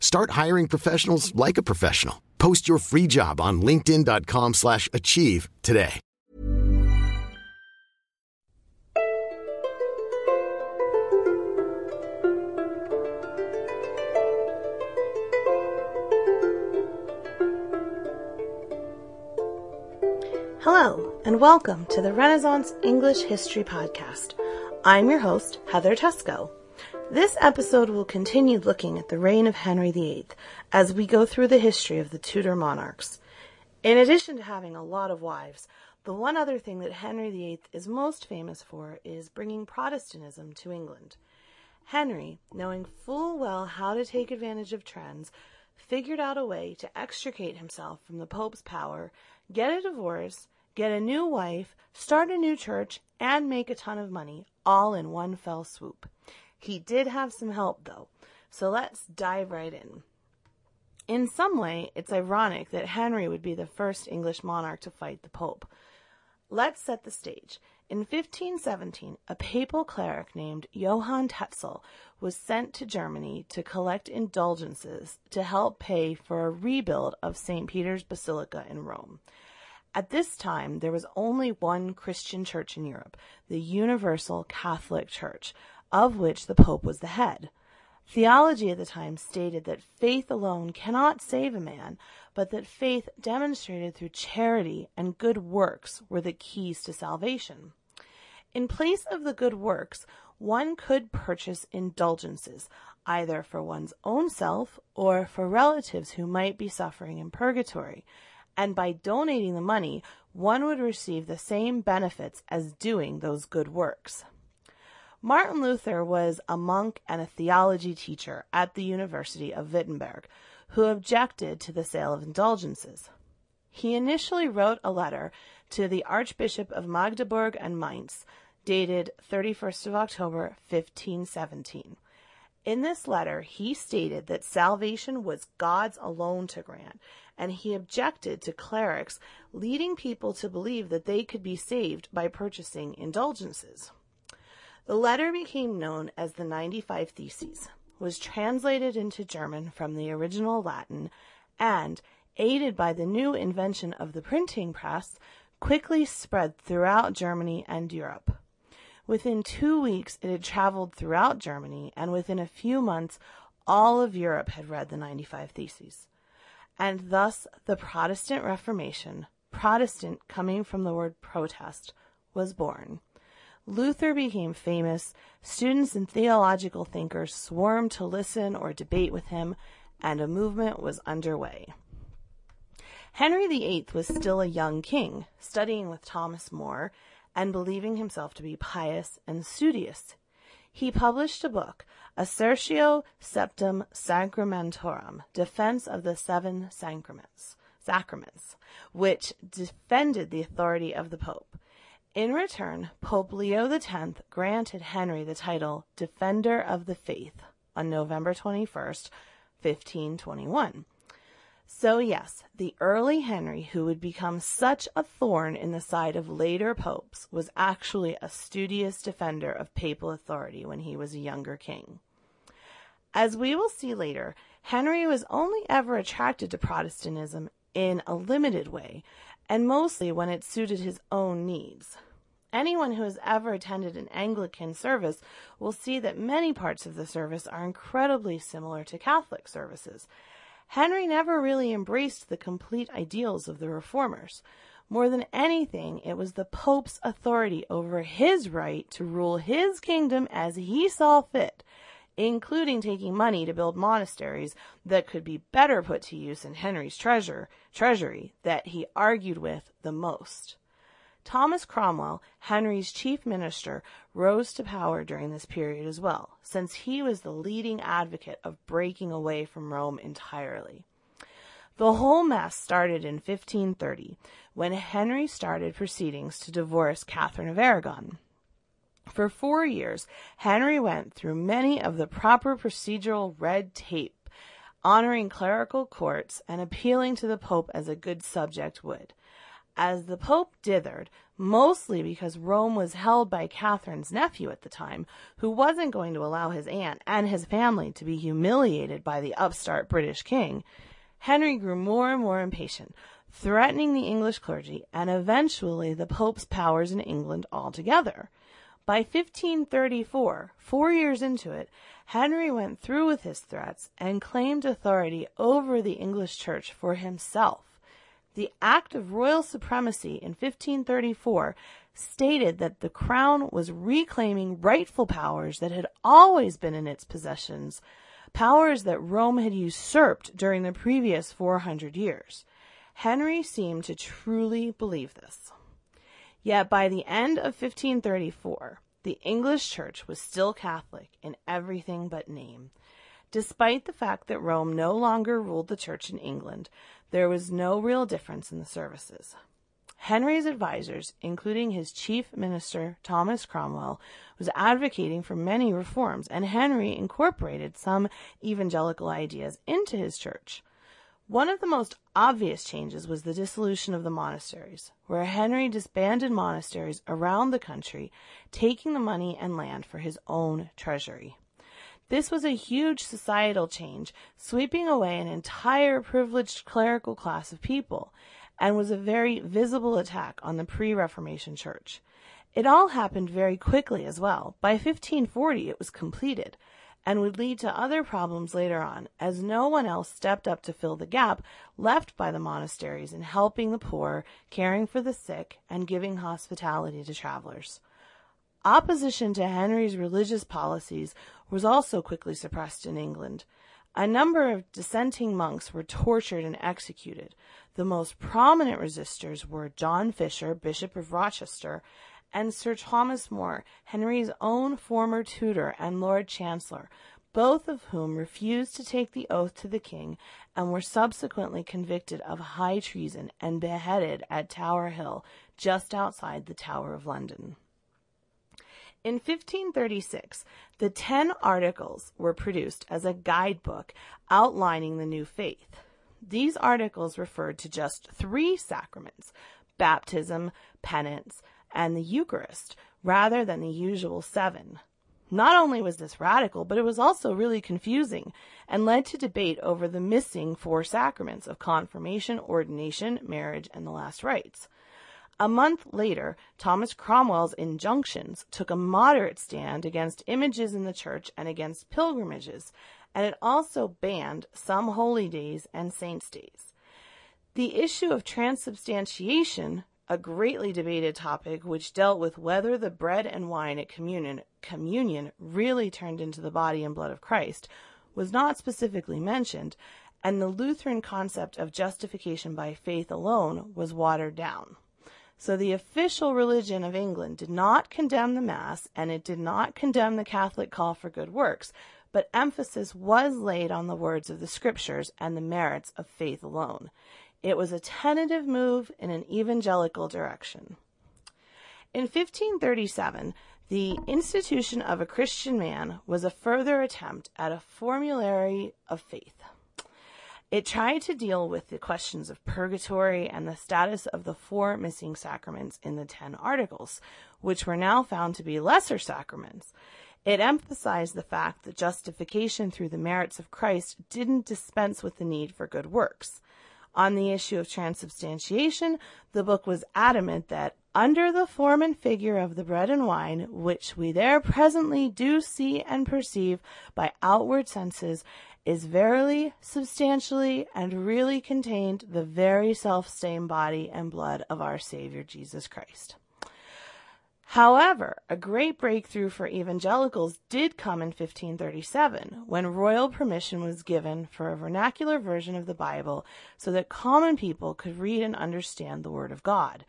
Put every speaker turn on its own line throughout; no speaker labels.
Start hiring professionals like a professional. Post your free job on linkedin.com/achieve slash achieve today.
Hello, and welcome to the Renaissance English History Podcast. I'm your host, Heather Teysko. This episode will continue looking at the reign of Henry VIII as we go through the history of the Tudor monarchs. In addition to having a lot of wives, the one other thing that Henry VIII is most famous for is bringing Protestantism to England. Henry, knowing full well how to take advantage of trends, figured out a way to extricate himself from the Pope's power, get a divorce, get a new wife, start a new church, and make a ton of money, all in one fell swoop. He did have some help, though, so let's dive right in. In some way, it's ironic that Henry would be the first English monarch to fight the Pope. Let's set the stage. In 1517, a papal cleric named Johann Tetzel was sent to Germany to collect indulgences to help pay for a rebuild of St. Peter's Basilica in Rome. At this time, there was only one Christian church in Europe, the Universal Catholic Church, of which the Pope was the head. Theology at the time stated that faith alone cannot save a man, but that faith demonstrated through charity and good works were the keys to salvation. In place of the good works, one could purchase indulgences, either for one's own self or for relatives who might be suffering in purgatory, and by donating the money, one would receive the same benefits as doing those good works. Martin Luther was a monk and a theology teacher at the University of Wittenberg who objected to the sale of indulgences. He initially wrote a letter to the Archbishop of Magdeburg and Mainz, dated 31st of October 1517. In this letter, he stated that salvation was God's alone to grant, and he objected to clerics leading people to believe that they could be saved by purchasing indulgences. The letter became known as the 95 Theses, was translated into German from the original Latin, and, aided by the new invention of the printing press, quickly spread throughout Germany and Europe. Within two weeks, it had traveled throughout Germany, and within a few months, all of Europe had read the 95 Theses. And thus, the Protestant Reformation, Protestant coming from the word protest, was born. Luther became famous, students and theological thinkers swarmed to listen or debate with him, and a movement was underway. Henry VIII was still a young king, studying with Thomas More and believing himself to be pious and studious. He published a book, Assertio Septem Sacramentorum, Defense of the Seven Sacraments, Sacraments, which defended the authority of the Pope. In return, Pope Leo X granted Henry the title Defender of the Faith on November 21st, 1521. So, yes, the early Henry, who would become such a thorn in the side of later popes, was actually a studious defender of papal authority when he was a younger king. As we will see later, Henry was only ever attracted to Protestantism in a limited way, and mostly when it suited his own needs. Anyone who has ever attended an Anglican service will see that many parts of the service are incredibly similar to Catholic services. Henry never really embraced the complete ideals of the reformers. More than anything, it was the Pope's authority over his right to rule his kingdom as he saw fit, including taking money to build monasteries that could be better put to use in Henry's treasure, treasury that he argued with the most. Thomas Cromwell, Henry's chief minister, rose to power during this period as well, since he was the leading advocate of breaking away from Rome entirely. The whole mess started in 1530 when Henry started proceedings to divorce Catherine of Aragon. For four years, Henry went through many of the proper procedural red tape, honoring clerical courts and appealing to the Pope as a good subject would as the Pope dithered, mostly because Rome was held by Catherine's nephew at the time, who wasn't going to allow his aunt and his family to be humiliated by the upstart British king, Henry grew more and more impatient, threatening the English clergy and eventually the Pope's powers in England altogether. By 1534, four years into it, Henry went through with his threats and claimed authority over the English church for himself. The Act of Royal Supremacy in 1534 stated that the crown was reclaiming rightful powers that had always been in its possessions, powers that Rome had usurped during the previous 400 years. Henry seemed to truly believe this. Yet by the end of 1534, the English church was still Catholic in everything but name. Despite the fact that Rome no longer ruled the church in England, there was no real difference in the services. Henry's advisers, including his chief minister, Thomas Cromwell, was advocating for many reforms, and Henry incorporated some evangelical ideas into his church. One of the most obvious changes was the dissolution of the monasteries, where Henry disbanded monasteries around the country, taking the money and land for his own treasury. This was a huge societal change, sweeping away an entire privileged clerical class of people, and was a very visible attack on the pre Reformation church. It all happened very quickly as well. By 1540, it was completed and would lead to other problems later on, as no one else stepped up to fill the gap left by the monasteries in helping the poor, caring for the sick, and giving hospitality to travelers. Opposition to Henry's religious policies was also quickly suppressed in England. A number of dissenting monks were tortured and executed. The most prominent resistors were John Fisher, Bishop of Rochester, and Sir Thomas More, Henry's own former tutor and Lord Chancellor, both of whom refused to take the oath to the king and were subsequently convicted of high treason and beheaded at Tower Hill, just outside the Tower of London. In 1536, the Ten Articles were produced as a guidebook outlining the new faith. These articles referred to just three sacraments baptism, penance, and the Eucharist, rather than the usual seven. Not only was this radical, but it was also really confusing and led to debate over the missing four sacraments of confirmation, ordination, marriage, and the last rites. A month later, Thomas Cromwell's injunctions took a moderate stand against images in the church and against pilgrimages, and it also banned some holy days and saints' days. The issue of transubstantiation, a greatly debated topic which dealt with whether the bread and wine at communion, communion really turned into the body and blood of Christ, was not specifically mentioned, and the Lutheran concept of justification by faith alone was watered down. So the official religion of England did not condemn the Mass and it did not condemn the Catholic call for good works, but emphasis was laid on the words of the Scriptures and the merits of faith alone. It was a tentative move in an evangelical direction. In 1537, the institution of a Christian man was a further attempt at a formulary of faith. It tried to deal with the questions of purgatory and the status of the four missing sacraments in the Ten Articles, which were now found to be lesser sacraments. It emphasized the fact that justification through the merits of Christ didn't dispense with the need for good works. On the issue of transubstantiation, the book was adamant that under the form and figure of the bread and wine, which we there presently do see and perceive by outward senses, is verily, substantially, and really contained the very self-same body and blood of our Savior Jesus Christ. However, a great breakthrough for evangelicals did come in 1537 when royal permission was given for a vernacular version of the Bible so that common people could read and understand the Word of God.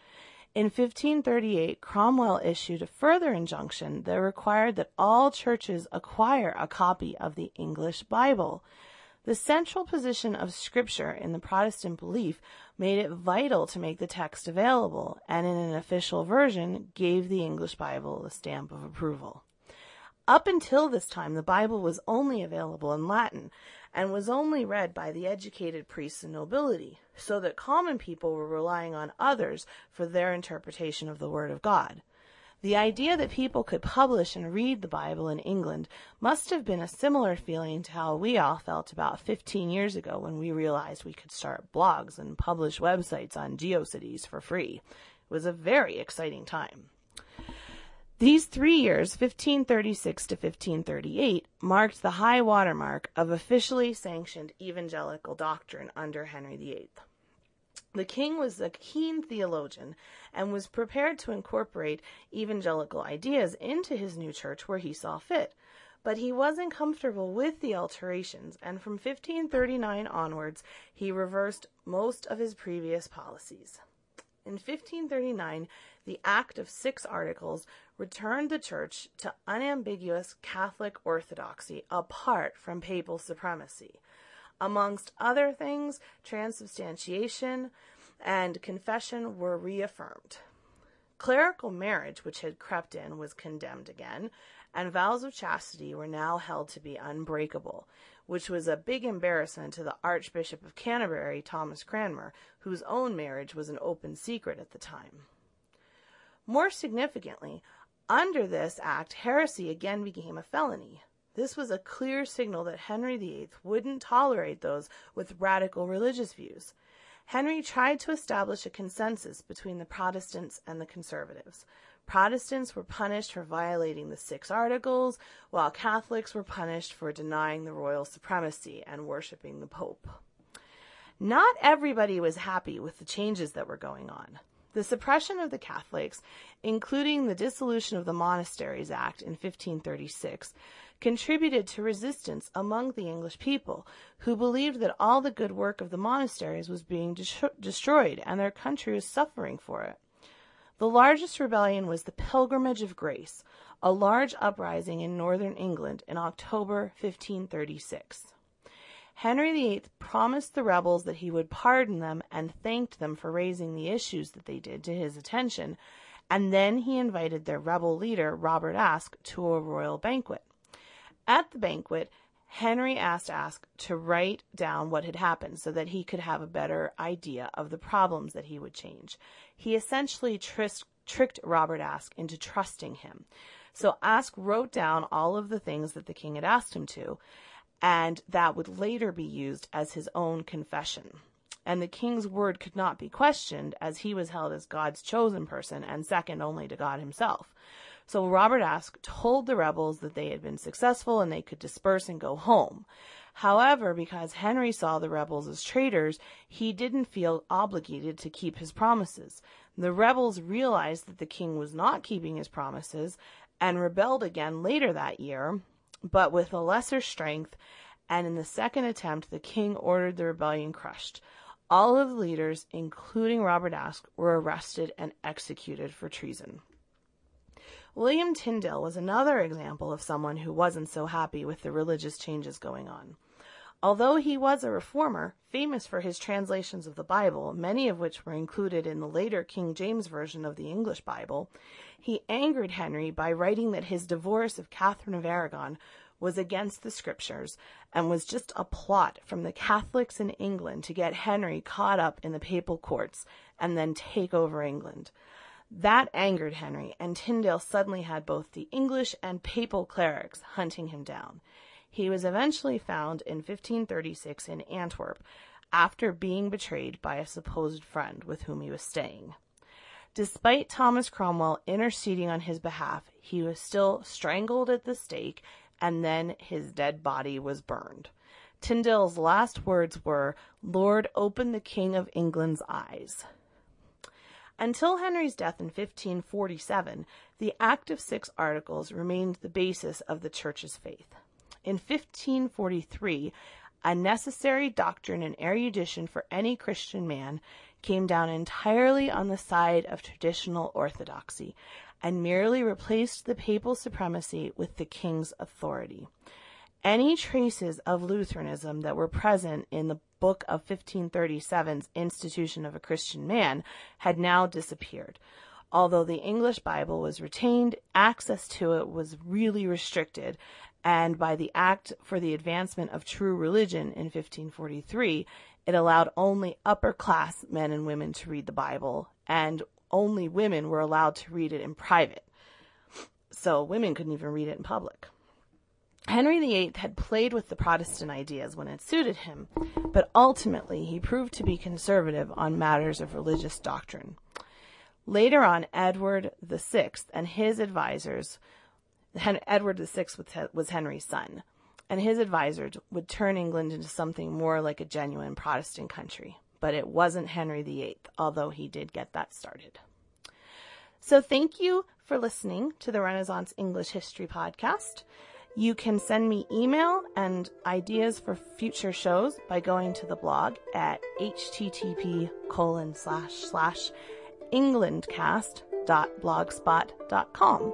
In 1538, Cromwell issued a further injunction that required that all churches acquire a copy of the English Bible. The central position of Scripture in the Protestant belief made it vital to make the text available, and in an official version gave the English Bible the stamp of approval. Up until this time, the Bible was only available in Latin and was only read by the educated priests and nobility, so that common people were relying on others for their interpretation of the Word of God. The idea that people could publish and read the Bible in England must have been a similar feeling to how we all felt about 15 years ago when we realized we could start blogs and publish websites on GeoCities for free. It was a very exciting time. These three years, 1536 to 1538, marked the high watermark of officially sanctioned evangelical doctrine under Henry VIII. The king was a keen theologian and was prepared to incorporate evangelical ideas into his new church where he saw fit. But he wasn't comfortable with the alterations, and from 1539 onwards, he reversed most of his previous policies. In 1539, the Act of Six Articles returned the Church to unambiguous Catholic orthodoxy apart from papal supremacy. Amongst other things, transubstantiation and confession were reaffirmed. Clerical marriage, which had crept in, was condemned again, and vows of chastity were now held to be unbreakable, which was a big embarrassment to the Archbishop of Canterbury, Thomas Cranmer, whose own marriage was an open secret at the time. More significantly, under this act, heresy again became a felony. This was a clear signal that Henry VIII wouldn't tolerate those with radical religious views. Henry tried to establish a consensus between the Protestants and the conservatives. Protestants were punished for violating the six articles, while Catholics were punished for denying the royal supremacy and worshiping the Pope. Not everybody was happy with the changes that were going on. The suppression of the Catholics, including the Dissolution of the Monasteries Act in 1536, contributed to resistance among the English people, who believed that all the good work of the monasteries was being de- destroyed and their country was suffering for it. The largest rebellion was the Pilgrimage of Grace, a large uprising in northern England in October 1536. Henry VIII promised the rebels that he would pardon them and thanked them for raising the issues that they did to his attention, and then he invited their rebel leader, Robert Aske, to a royal banquet. At the banquet, Henry asked Aske to write down what had happened so that he could have a better idea of the problems that he would change. He essentially tricked Robert Aske into trusting him. So Aske wrote down all of the things that the king had asked him to, and that would later be used as his own confession. And the king's word could not be questioned, as he was held as God's chosen person and second only to God himself. So Robert Aske told the rebels that they had been successful and they could disperse and go home. However, because Henry saw the rebels as traitors, he didn't feel obligated to keep his promises. The rebels realized that the king was not keeping his promises and rebelled again later that year, but with a lesser strength, and in the second attempt, the king ordered the rebellion crushed. All of the leaders, including Robert Aske, were arrested and executed for treason. William Tyndale was another example of someone who wasn't so happy with the religious changes going on. Although he was a reformer, famous for his translations of the Bible, many of which were included in the later King James Version of the English Bible, he angered Henry by writing that his divorce of Catherine of Aragon was against the scriptures and was just a plot from the Catholics in England to get Henry caught up in the papal courts and then take over England. That angered Henry, and Tyndale suddenly had both the English and papal clerics hunting him down. He was eventually found in 1536 in Antwerp after being betrayed by a supposed friend with whom he was staying. Despite Thomas Cromwell interceding on his behalf, he was still strangled at the stake and then his dead body was burned. Tyndale's last words were, Lord, open the King of England's eyes. Until Henry's death in 1547, the Act of Six Articles remained the basis of the Church's faith. In 1543, a necessary doctrine and erudition for any Christian man came down entirely on the side of traditional orthodoxy and merely replaced the papal supremacy with the king's authority. Any traces of Lutheranism that were present in the book of 1537's Institution of a Christian Man had now disappeared. Although the English Bible was retained, access to it was really restricted, and by the Act for the Advancement of True Religion in 1543, it allowed only upper class men and women to read the Bible, and only women were allowed to read it in private. So women couldn't even read it in public. Henry VIII had played with the Protestant ideas when it suited him, but ultimately he proved to be conservative on matters of religious doctrine. Later on, Edward VI and his advisors, Edward VI was Henry's son, and his advisors would turn England into something more like a genuine Protestant country. But it wasn't Henry VIII, although he did get that started. So thank you for listening to the Renaissance English History Podcast. You can send me email and ideas for future shows by going to the blog at http colon slash slash englandcast.blogspot.com.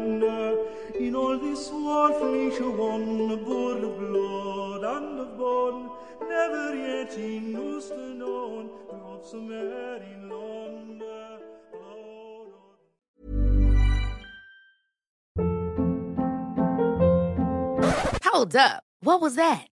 This war fleische wonne, boord of blood and of bone, never yet in Ooster known, air in London.
Oh, Hold up. What was that?